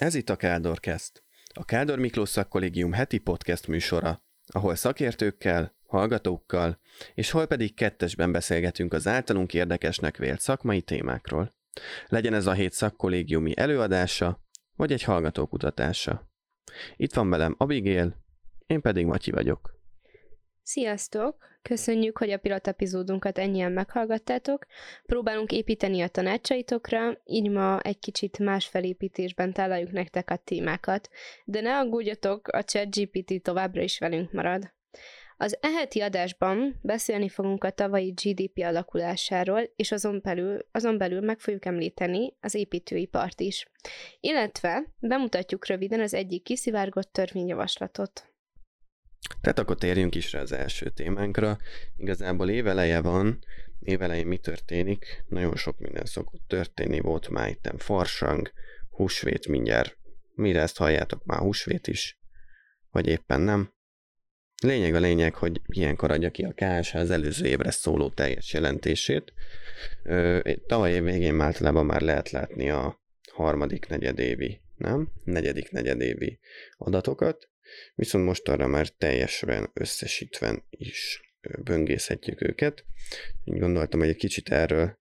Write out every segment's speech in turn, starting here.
Ez itt a Káldorcast, a Kádor Miklós Szakkollégium heti podcast műsora, ahol szakértőkkel, hallgatókkal, és hol pedig kettesben beszélgetünk az általunk érdekesnek vélt szakmai témákról. Legyen ez a hét szakkollégiumi előadása, vagy egy hallgatókutatása. Itt van velem Abigail, én pedig Matyi vagyok. Sziasztok! Köszönjük, hogy a pilot epizódunkat ennyien meghallgattátok. Próbálunk építeni a tanácsaitokra, így ma egy kicsit más felépítésben találjuk nektek a témákat, de ne aggódjatok, a ChatGPT továbbra is velünk marad. Az eheti adásban beszélni fogunk a tavalyi GDP alakulásáról, és azon belül, azon belül meg fogjuk említeni az építőipart is. Illetve bemutatjuk röviden az egyik kiszivárgott törvényjavaslatot. Tehát akkor térjünk is rá az első témánkra. Igazából éveleje van, évelején mi történik? Nagyon sok minden szokott történni, volt már itt farsang, húsvét mindjárt. Mire ezt halljátok már húsvét is? Vagy éppen nem? Lényeg a lényeg, hogy ilyenkor adja ki a KSH az előző évre szóló teljes jelentését. Tavaly év végén általában már lehet látni a harmadik negyedévi, nem? Negyedik negyedévi adatokat. Viszont most arra már teljesen összesítve is böngészhetjük őket. Így gondoltam, hogy egy kicsit erről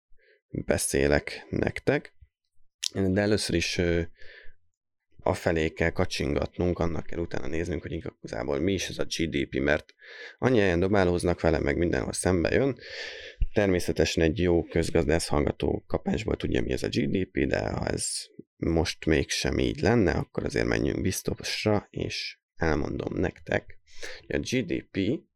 beszélek nektek, de először is a felé kell kacsingatnunk, annak kell utána néznünk, hogy igazából mi is ez a GDP, mert annyi ilyen dobálóznak vele, meg mindenhol szembe jön. Természetesen egy jó közgazdász hallgató kapásból tudja, mi ez a GDP, de ha ez most mégsem így lenne, akkor azért menjünk biztosra, és elmondom nektek, a GDP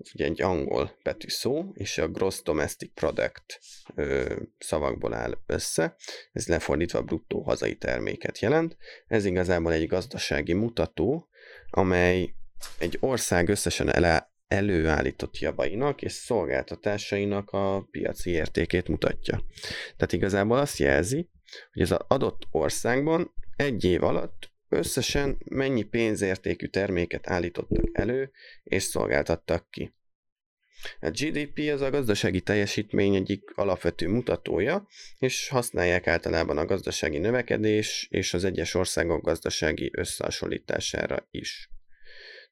az ugye egy angol betűszó, és a Gross Domestic Product ö, szavakból áll össze. Ez lefordítva bruttó hazai terméket jelent. Ez igazából egy gazdasági mutató, amely egy ország összesen ele, előállított javainak és szolgáltatásainak a piaci értékét mutatja. Tehát igazából azt jelzi, hogy az adott országban egy év alatt összesen mennyi pénzértékű terméket állítottak elő és szolgáltattak ki. A GDP az a gazdasági teljesítmény egyik alapvető mutatója, és használják általában a gazdasági növekedés és az egyes országok gazdasági összehasonlítására is.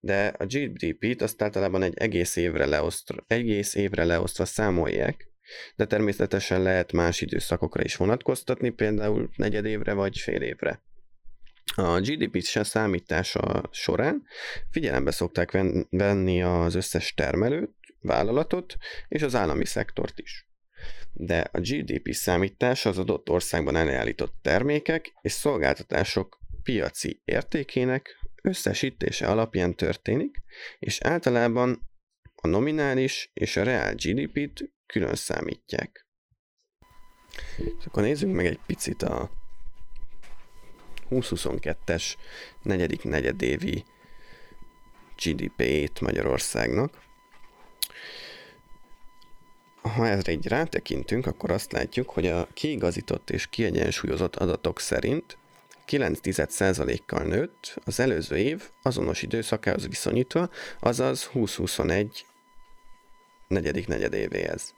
De a GDP-t azt általában egy egész évre, leosztva, egész évre leosztva számolják, de természetesen lehet más időszakokra is vonatkoztatni, például negyed évre vagy fél évre. A GDP számítása során figyelembe szokták venni az összes termelőt, vállalatot és az állami szektort is. De a GDP számítás az adott országban előállított termékek és szolgáltatások piaci értékének összesítése alapján történik, és általában a nominális és a reál GDP-t külön számítják. akkor nézzük meg egy picit a 2022-es negyedik negyedévi GDP-t Magyarországnak. Ha ezre így rátekintünk, akkor azt látjuk, hogy a kiigazított és kiegyensúlyozott adatok szerint 9,1%-kal nőtt az előző év azonos időszakához viszonyítva, azaz 2021 negyedik negyedévéhez.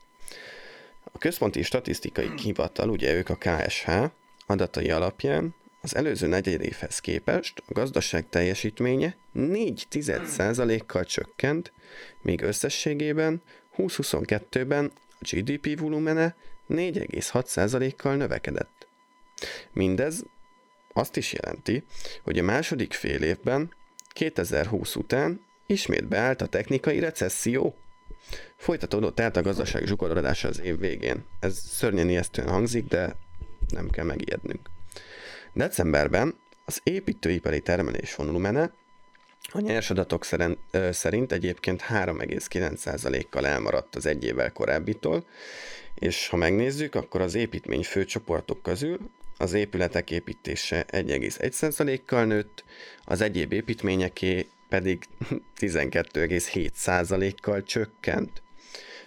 A Központi Statisztikai Hivatal, ugye ők a KSH, adatai alapján az előző negyed évhez képest a gazdaság teljesítménye 4% kal csökkent, míg összességében 2022-ben a GDP volumene 4,6%-kal növekedett. Mindez azt is jelenti, hogy a második fél évben, 2020 után ismét beállt a technikai recesszió. Folytatódott tehát a gazdaság zsugorodása az év végén. Ez szörnyen ijesztően hangzik, de nem kell megijednünk. Decemberben az építőipari termelés volumene a nyers adatok szerint egyébként 3,9%-kal elmaradt az egy évvel korábbitól, és ha megnézzük, akkor az építmény főcsoportok közül az épületek építése 1,1%-kal nőtt, az egyéb építményeké pedig 12,7%-kal csökkent.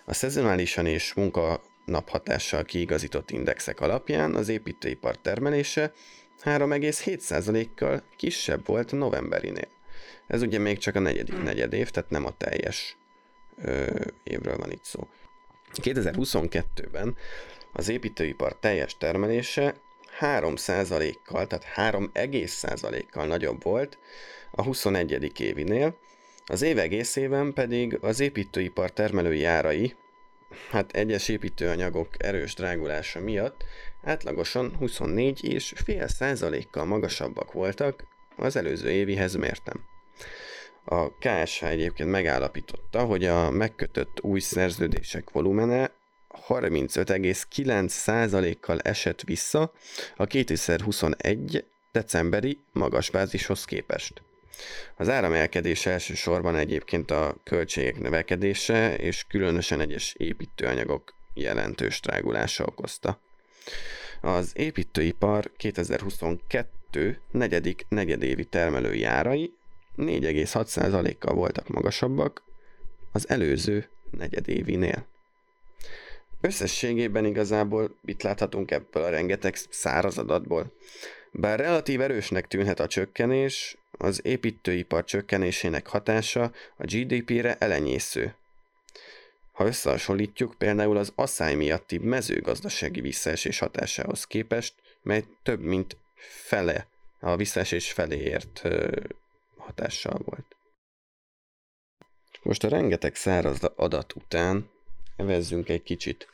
A szezonálisan és munkanaphatással kiigazított indexek alapján az építőipar termelése 3,7%-kal kisebb volt a novemberinél. Ez ugye még csak a negyedik negyed év, tehát nem a teljes ö, évről van itt szó. 2022-ben az építőipar teljes termelése 3%-kal, tehát 3,1%-kal nagyobb volt a 21. évinél, az év egészében pedig az építőipar termelői árai, hát egyes építőanyagok erős drágulása miatt átlagosan 24,5 százalékkal magasabbak voltak az előző évihez mértem. A KSH egyébként megállapította, hogy a megkötött új szerződések volumene 35,9%-kal esett vissza a 2021 decemberi magas bázishoz képest. Az áramelkedés elsősorban egyébként a költségek növekedése és különösen egyes építőanyagok jelentős drágulása okozta. Az építőipar 2022 negyedik negyedévi termelői árai 4,6%-kal voltak magasabbak az előző negyedévinél. Összességében igazából mit láthatunk ebből a rengeteg száraz adatból? Bár relatív erősnek tűnhet a csökkenés, az építőipar csökkenésének hatása a GDP-re elenyésző. Ha összehasonlítjuk például az asszály miatti mezőgazdasági visszaesés hatásához képest, mely több mint fele, a visszaesés feléért hatással volt. Most a rengeteg száraz adat után evezzünk egy kicsit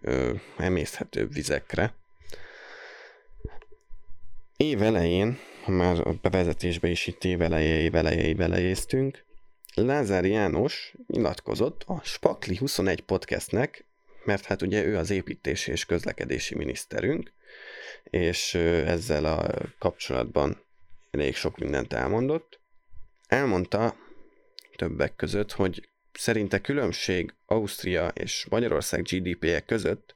ö, emészhetőbb vizekre. Év elején, már a bevezetésbe is itt éveleje, éveleje, évelejéztünk, Lázár János nyilatkozott a Spakli 21 podcastnek, mert hát ugye ő az építési és közlekedési miniszterünk, és ezzel a kapcsolatban elég sok mindent elmondott. Elmondta többek között, hogy szerinte különbség Ausztria és Magyarország GDP-je között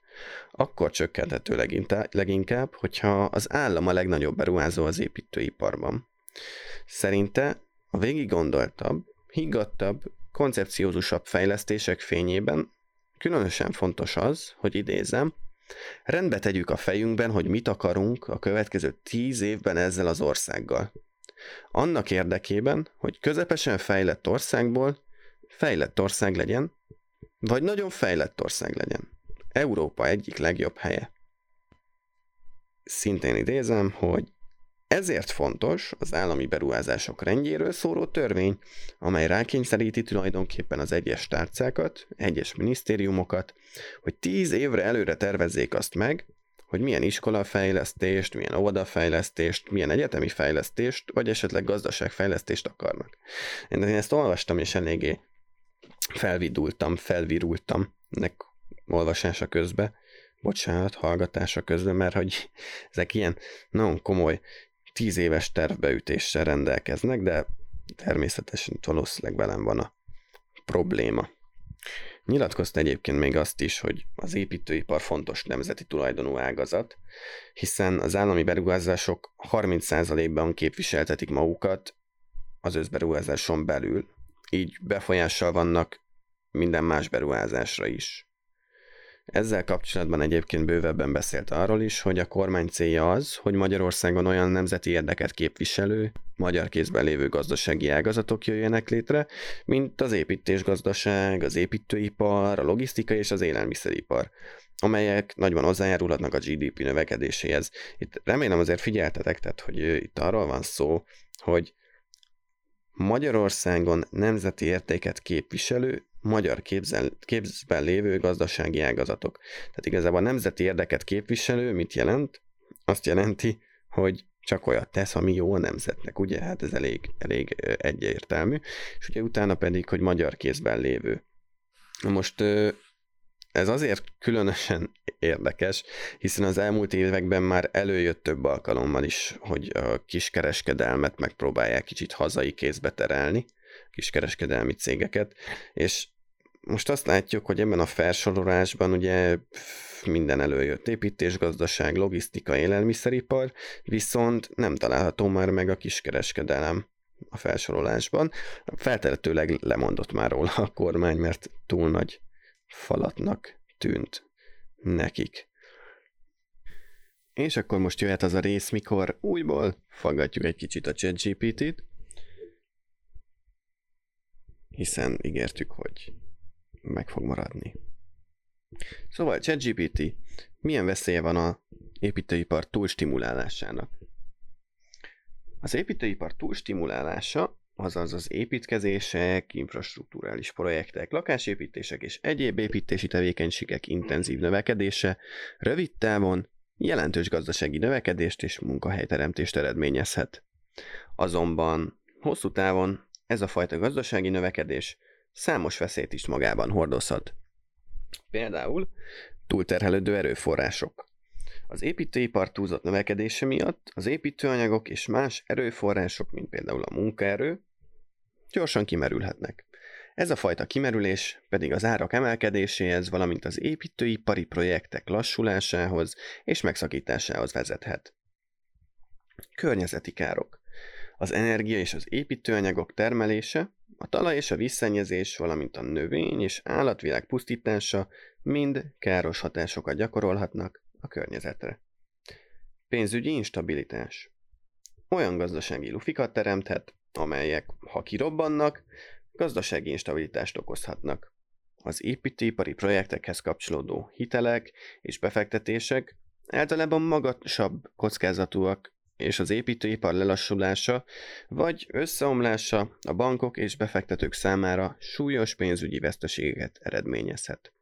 akkor csökkenthető leginkább, hogyha az állam a legnagyobb beruházó az építőiparban. Szerinte a végig gondoltabb, higgadtabb, koncepciózusabb fejlesztések fényében különösen fontos az, hogy idézem, rendbe tegyük a fejünkben, hogy mit akarunk a következő tíz évben ezzel az országgal. Annak érdekében, hogy közepesen fejlett országból fejlett ország legyen, vagy nagyon fejlett ország legyen. Európa egyik legjobb helye. Szintén idézem, hogy ezért fontos az állami beruházások rendjéről szóló törvény, amely rákényszeríti tulajdonképpen az egyes tárcákat, egyes minisztériumokat, hogy tíz évre előre tervezzék azt meg, hogy milyen iskolafejlesztést, milyen óvodafejlesztést, milyen egyetemi fejlesztést, vagy esetleg gazdaságfejlesztést akarnak. Én ezt olvastam, és eléggé felvidultam, felvirultam ennek olvasása közben, bocsánat, hallgatása közben, mert hogy ezek ilyen nagyon komoly tíz éves tervbeütéssel rendelkeznek, de természetesen valószínűleg velem van a probléma. Nyilatkozta egyébként még azt is, hogy az építőipar fontos nemzeti tulajdonú ágazat, hiszen az állami beruházások 30%-ban képviseltetik magukat az összberuházáson belül, így befolyással vannak minden más beruházásra is. Ezzel kapcsolatban egyébként bővebben beszélt arról is, hogy a kormány célja az, hogy Magyarországon olyan nemzeti érdeket képviselő, magyar kézben lévő gazdasági ágazatok jöjjenek létre, mint az építésgazdaság, az építőipar, a logisztika és az élelmiszeripar, amelyek nagyban hozzájárulhatnak a GDP növekedéséhez. Itt remélem azért figyeltetek, tehát hogy itt arról van szó, hogy Magyarországon nemzeti értéket képviselő, magyar képzel, képzben lévő gazdasági ágazatok. Tehát igazából a nemzeti érdeket képviselő mit jelent? Azt jelenti, hogy csak olyat tesz, ami jó a nemzetnek, ugye? Hát ez elég, elég egyértelmű. És ugye utána pedig, hogy magyar kézben lévő. Most ez azért különösen érdekes, hiszen az elmúlt években már előjött több alkalommal is, hogy a kiskereskedelmet megpróbálják kicsit hazai kézbe terelni, kiskereskedelmi cégeket, és most azt látjuk, hogy ebben a felsorolásban ugye minden előjött építésgazdaság, logisztika, élelmiszeripar, viszont nem található már meg a kiskereskedelem a felsorolásban. Feltehetőleg lemondott már róla a kormány, mert túl nagy falatnak tűnt nekik. És akkor most jöhet az a rész, mikor újból faggatjuk egy kicsit a ChatGPT-t, hiszen ígértük, hogy meg fog maradni. Szóval ChatGPT, milyen veszélye van a építőipar túlstimulálásának. Az építőipar túlstimulálása, azaz az építkezések, infrastruktúrális projektek, lakásépítések és egyéb építési tevékenységek intenzív növekedése rövid távon jelentős gazdasági növekedést és munkahelyteremtést eredményezhet. Azonban hosszú távon ez a fajta gazdasági növekedés számos veszélyt is magában hordozhat. Például túlterhelődő erőforrások. Az építőipar túlzott növekedése miatt az építőanyagok és más erőforrások, mint például a munkaerő, gyorsan kimerülhetnek. Ez a fajta kimerülés pedig az árak emelkedéséhez, valamint az építőipari projektek lassulásához és megszakításához vezethet. Környezeti károk. Az energia és az építőanyagok termelése, a talaj és a visszennyezés, valamint a növény és állatvilág pusztítása mind káros hatásokat gyakorolhatnak a környezetre. Pénzügyi instabilitás. Olyan gazdasági lufikat teremthet, amelyek, ha kirobbannak, gazdasági instabilitást okozhatnak. Az építőipari projektekhez kapcsolódó hitelek és befektetések általában magasabb kockázatúak, és az építőipar lelassulása vagy összeomlása a bankok és befektetők számára súlyos pénzügyi veszteségeket eredményezhet.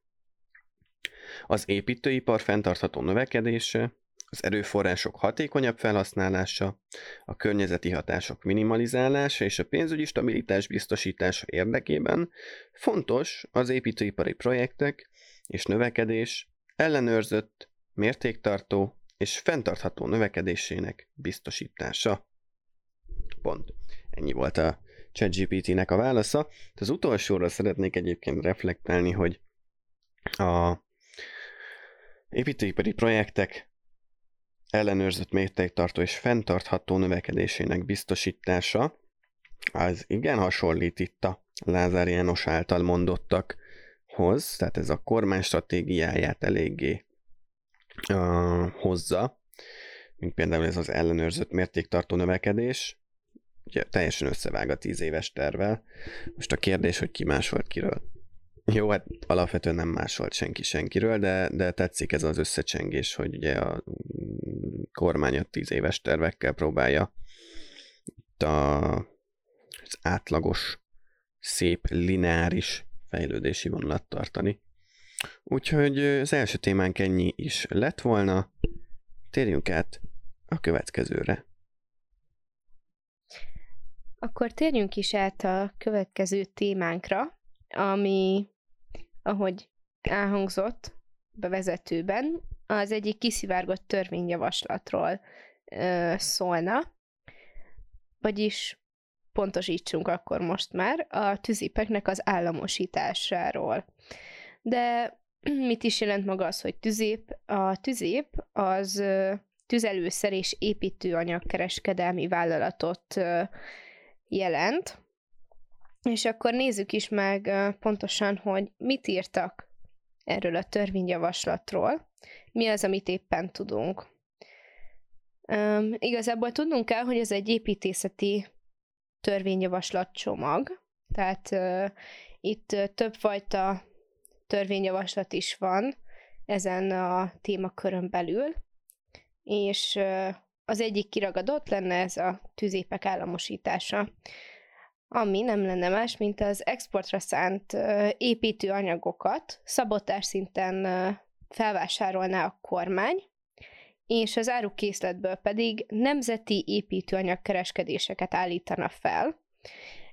Az építőipar fenntartható növekedése az erőforrások hatékonyabb felhasználása, a környezeti hatások minimalizálása és a pénzügyi stabilitás biztosítása érdekében fontos az építőipari projektek és növekedés ellenőrzött, mértéktartó és fenntartható növekedésének biztosítása. Pont. Ennyi volt a ChatGPT-nek a válasza. Az utolsóra szeretnék egyébként reflektálni, hogy a építőipari projektek ellenőrzött mértéktartó és fenntartható növekedésének biztosítása, az igen hasonlít itt a Lázár János által mondottakhoz, tehát ez a kormány stratégiáját eléggé uh, hozza, mint például ez az ellenőrzött mértéktartó növekedés, ugye teljesen összevág a tíz éves tervel. Most a kérdés, hogy ki másolt kiről. Jó, hát alapvetően nem másolt senki senkiről, de, de tetszik ez az összecsengés, hogy ugye a kormány a tíz éves tervekkel próbálja itt a, az átlagos, szép, lineáris fejlődési vonalat tartani. Úgyhogy az első témánk ennyi is lett volna. Térjünk át a következőre. Akkor térjünk is át a következő témánkra, ami, ahogy elhangzott bevezetőben, az egyik kiszivárgott törvényjavaslatról ö, szólna, vagyis pontosítsunk akkor most már a tűzipeknek az államosításáról. De mit is jelent maga az, hogy tüzép? A tüzép az tüzelőszer és építőanyag kereskedelmi vállalatot jelent, és akkor nézzük is meg pontosan, hogy mit írtak erről a törvényjavaslatról, mi az, amit éppen tudunk. Um, igazából tudnunk kell, hogy ez egy építészeti törvényjavaslat csomag, tehát uh, itt uh, többfajta törvényjavaslat is van ezen a témakörön belül, és az egyik kiragadott lenne ez a tűzépek államosítása, ami nem lenne más, mint az exportra szánt építőanyagokat szabotás szinten felvásárolná a kormány, és az árukészletből pedig nemzeti építőanyag kereskedéseket állítana fel.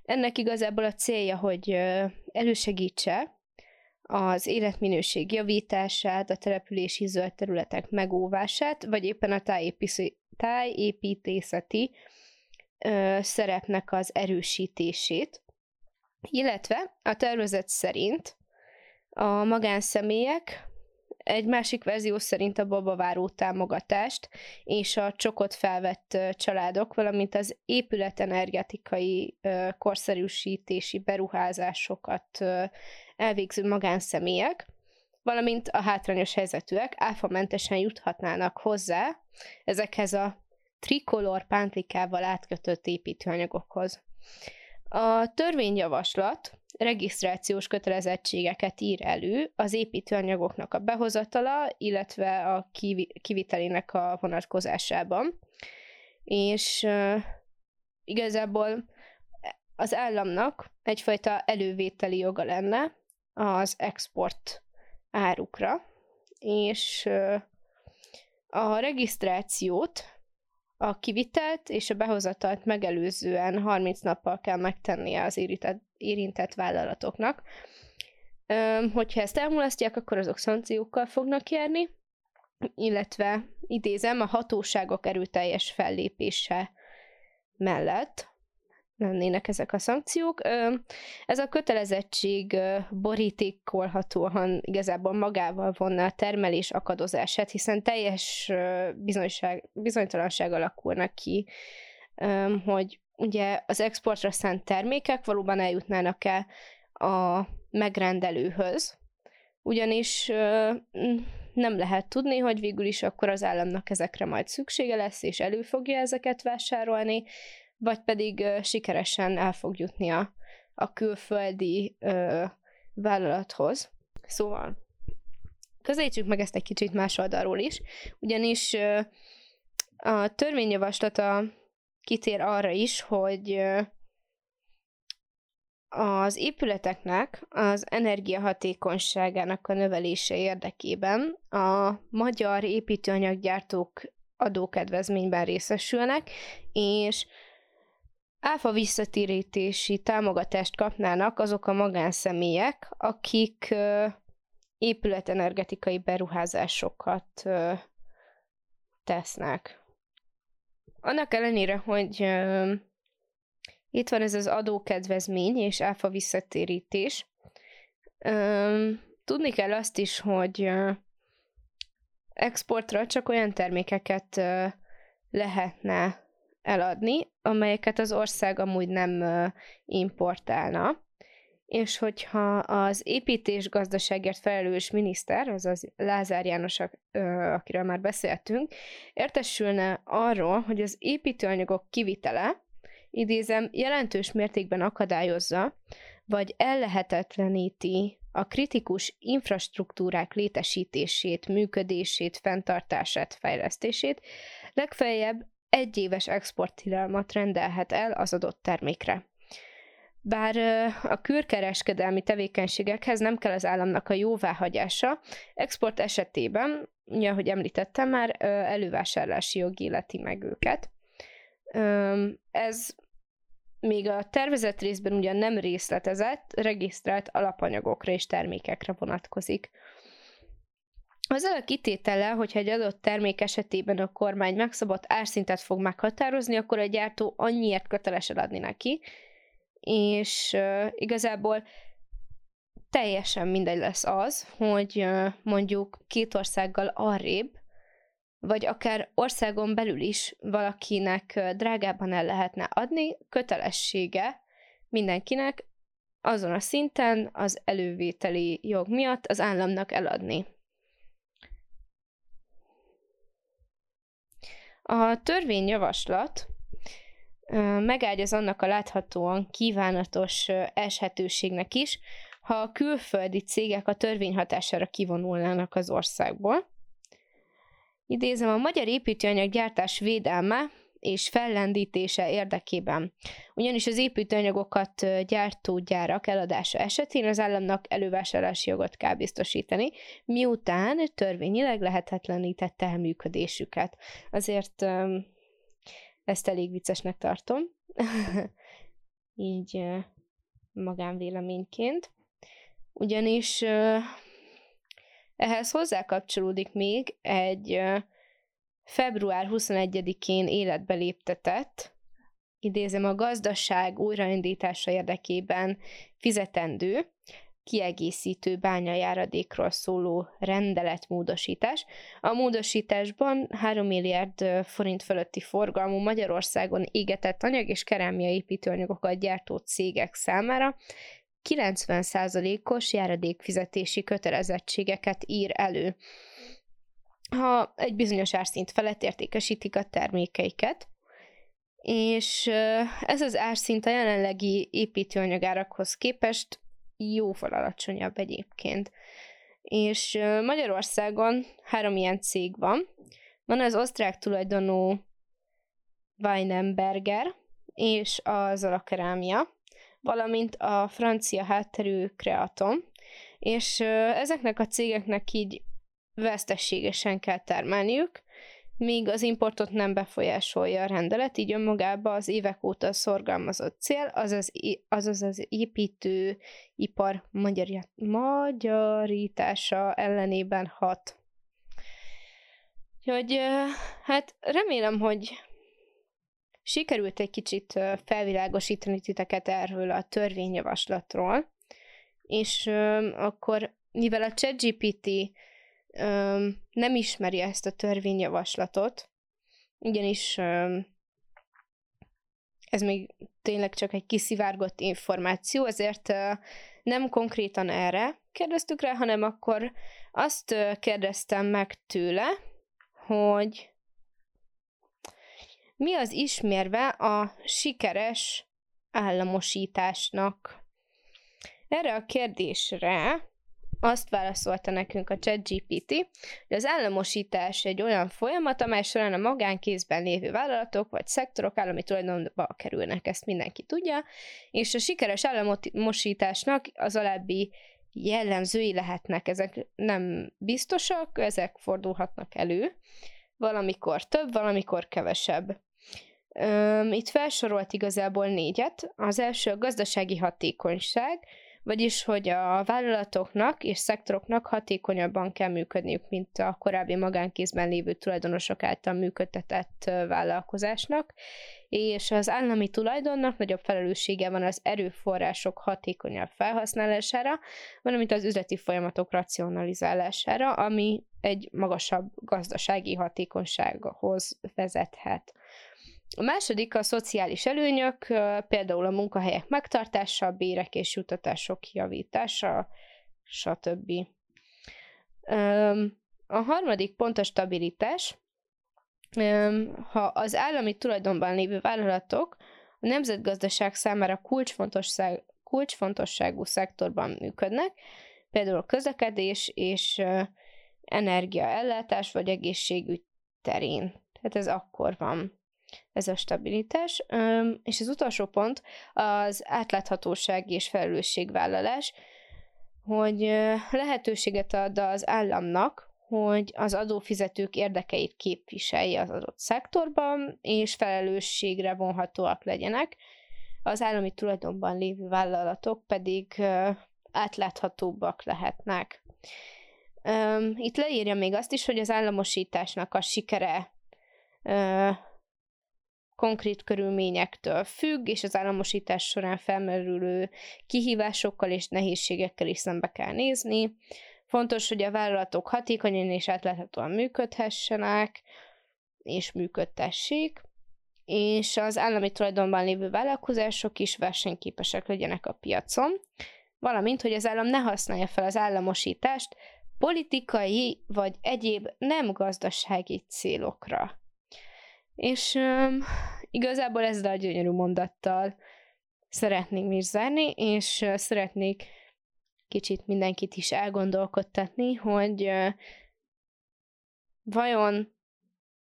Ennek igazából a célja, hogy elősegítse az életminőség javítását, a települési zöld területek megóvását, vagy éppen a tájépítészeti ö, szerepnek az erősítését, illetve a tervezet szerint a magánszemélyek egy másik verzió szerint a babaváró támogatást és a csokot felvett családok, valamint az épületenergetikai korszerűsítési beruházásokat elvégző magánszemélyek, valamint a hátrányos helyzetűek áfamentesen juthatnának hozzá ezekhez a trikolor pántlikával átkötött építőanyagokhoz. A törvényjavaslat regisztrációs kötelezettségeket ír elő az építőanyagoknak a behozatala, illetve a kivitelének a vonatkozásában. És uh, igazából az államnak egyfajta elővételi joga lenne az export árukra, és uh, a regisztrációt, a kivitelt és a behozatalt megelőzően 30 nappal kell megtennie az érintett, érintett vállalatoknak. Hogyha ezt elmulasztják, akkor azok szankciókkal fognak járni, illetve idézem, a hatóságok erőteljes fellépése mellett lennének ezek a szankciók. Ez a kötelezettség borítékolhatóan igazából magával vonna a termelés akadozását, hiszen teljes bizonytalanság alakulnak ki, hogy ugye az exportra szánt termékek valóban eljutnának-e a megrendelőhöz, ugyanis nem lehet tudni, hogy végül is akkor az államnak ezekre majd szüksége lesz, és elő fogja ezeket vásárolni, vagy pedig sikeresen el fog jutni a, a külföldi ö, vállalathoz. Szóval közelítsük meg ezt egy kicsit más oldalról is, ugyanis ö, a törvényjavaslata kitér arra is, hogy az épületeknek az energiahatékonyságának a növelése érdekében a magyar építőanyaggyártók adókedvezményben részesülnek, és áfa visszatérítési támogatást kapnának azok a magánszemélyek, akik épületenergetikai beruházásokat tesznek. Annak ellenére, hogy itt van ez az adókedvezmény és áfa visszatérítés, tudni kell azt is, hogy exportra csak olyan termékeket lehetne eladni, amelyeket az ország amúgy nem importálna. És hogyha az építés gazdaságért felelős miniszter, azaz Lázár János, akiről már beszéltünk, értesülne arról, hogy az építőanyagok kivitele, idézem, jelentős mértékben akadályozza, vagy ellehetetleníti a kritikus infrastruktúrák létesítését, működését, fenntartását, fejlesztését, legfeljebb egyéves exporttilalmat rendelhet el az adott termékre. Bár a külkereskedelmi tevékenységekhez nem kell az államnak a jóváhagyása, export esetében, ugye, ahogy említettem már, elővásárlási jog illeti meg őket. Ez még a tervezett részben ugyan nem részletezett, regisztrált alapanyagokra és termékekre vonatkozik. Azzal a kitétele, hogyha egy adott termék esetében a kormány megszabott árszintet fog meghatározni, akkor a gyártó annyiért köteles eladni neki, és igazából teljesen mindegy lesz az, hogy mondjuk két országgal arrébb, vagy akár országon belül is valakinek drágában el lehetne adni, kötelessége mindenkinek azon a szinten az elővételi jog miatt az államnak eladni. A törvényjavaslat megágyaz annak a láthatóan kívánatos eshetőségnek is, ha a külföldi cégek a törvény hatására kivonulnának az országból. Idézem, a magyar építőanyag gyártás védelme és fellendítése érdekében. Ugyanis az építőanyagokat gyártó gyárak eladása esetén az államnak elővásárlási jogot kell biztosítani, miután törvényileg lehetetlenítette el működésüket. Azért ezt elég viccesnek tartom, így magánvéleményként. Ugyanis ehhez hozzákapcsolódik még egy február 21-én életbe léptetett, idézem a gazdaság újraindítása érdekében fizetendő, kiegészítő bányajáradékról szóló rendeletmódosítás. A módosításban 3 milliárd forint fölötti forgalmú Magyarországon égetett anyag és kerámia építőanyagokat gyártó cégek számára 90%-os járadékfizetési kötelezettségeket ír elő ha egy bizonyos árszint felett értékesítik a termékeiket, és ez az árszint a jelenlegi építőanyagárakhoz képest jóval alacsonyabb egyébként. És Magyarországon három ilyen cég van. Van az osztrák tulajdonú Weinenberger és az Alakerámia, valamint a francia hátterű Creaton, és ezeknek a cégeknek így vesztességesen kell termelniük, míg az importot nem befolyásolja a rendelet, így önmagában az évek óta szorgalmazott cél, azaz, azaz az építőipar magyarítása ellenében hat. Úgyhogy hát remélem, hogy sikerült egy kicsit felvilágosítani titeket erről a törvényjavaslatról, és akkor mivel a ChatGPT nem ismeri ezt a törvényjavaslatot, ugyanis ez még tényleg csak egy kiszivárgott információ, ezért nem konkrétan erre kérdeztük rá, hanem akkor azt kérdeztem meg tőle, hogy mi az ismérve a sikeres államosításnak? Erre a kérdésre azt válaszolta nekünk a ChatGPT, hogy az államosítás egy olyan folyamat, amely során a magánkézben lévő vállalatok vagy szektorok állami tulajdonba kerülnek, ezt mindenki tudja, és a sikeres államosításnak az alábbi jellemzői lehetnek, ezek nem biztosak, ezek fordulhatnak elő, valamikor több, valamikor kevesebb. Itt felsorolt igazából négyet. Az első a gazdasági hatékonyság, vagyis hogy a vállalatoknak és szektoroknak hatékonyabban kell működniük, mint a korábbi magánkézben lévő tulajdonosok által működtetett vállalkozásnak, és az állami tulajdonnak nagyobb felelőssége van az erőforrások hatékonyabb felhasználására, valamint az üzleti folyamatok racionalizálására, ami egy magasabb gazdasági hatékonysághoz vezethet. A második a szociális előnyök, például a munkahelyek megtartása, a bérek és jutatások javítása, stb. A harmadik pont a stabilitás. Ha az állami tulajdonban lévő vállalatok a nemzetgazdaság számára kulcsfontosság, kulcsfontosságú szektorban működnek, például a közlekedés és energiaellátás vagy egészségügy terén. Tehát ez akkor van ez a stabilitás. És az utolsó pont az átláthatóság és felelősségvállalás, hogy lehetőséget ad az államnak, hogy az adófizetők érdekeit képviselje az adott szektorban, és felelősségre vonhatóak legyenek. Az állami tulajdonban lévő vállalatok pedig átláthatóbbak lehetnek. Itt leírja még azt is, hogy az államosításnak a sikere konkrét körülményektől függ, és az államosítás során felmerülő kihívásokkal és nehézségekkel is szembe kell nézni. Fontos, hogy a vállalatok hatékonyan és átláthatóan működhessenek, és működtessék, és az állami tulajdonban lévő vállalkozások is versenyképesek legyenek a piacon, valamint, hogy az állam ne használja fel az államosítást politikai vagy egyéb nem gazdasági célokra. És um, igazából ezzel a gyönyörű mondattal szeretnénk mi zárni, és uh, szeretnék kicsit mindenkit is elgondolkodtatni, hogy uh, vajon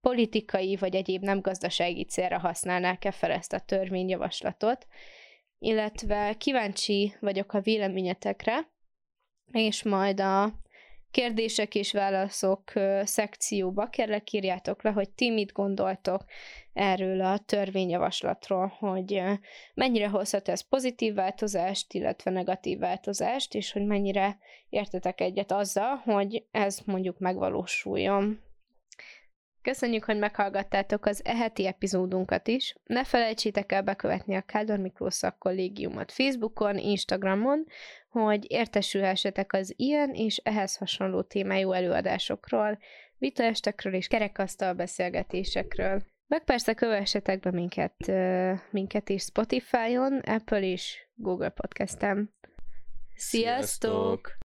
politikai vagy egyéb nem gazdasági célra használnák-e fel ezt a törvényjavaslatot, illetve kíváncsi vagyok a véleményetekre, és majd a kérdések és válaszok szekcióba. Kérlek írjátok le, hogy ti mit gondoltok erről a törvényjavaslatról, hogy mennyire hozhat ez pozitív változást, illetve negatív változást, és hogy mennyire értetek egyet azzal, hogy ez mondjuk megvalósuljon. Köszönjük, hogy meghallgattátok az eheti epizódunkat is. Ne felejtsétek el bekövetni a Kádor Miklós kollégiumot Facebookon, Instagramon, hogy értesülhessetek az ilyen és ehhez hasonló témájú előadásokról, vitaestekről és kerekasztal beszélgetésekről. Meg persze kövessetek be minket, minket is Spotify-on, Apple és Google Podcast-en. Sziasztok! Sziasztok!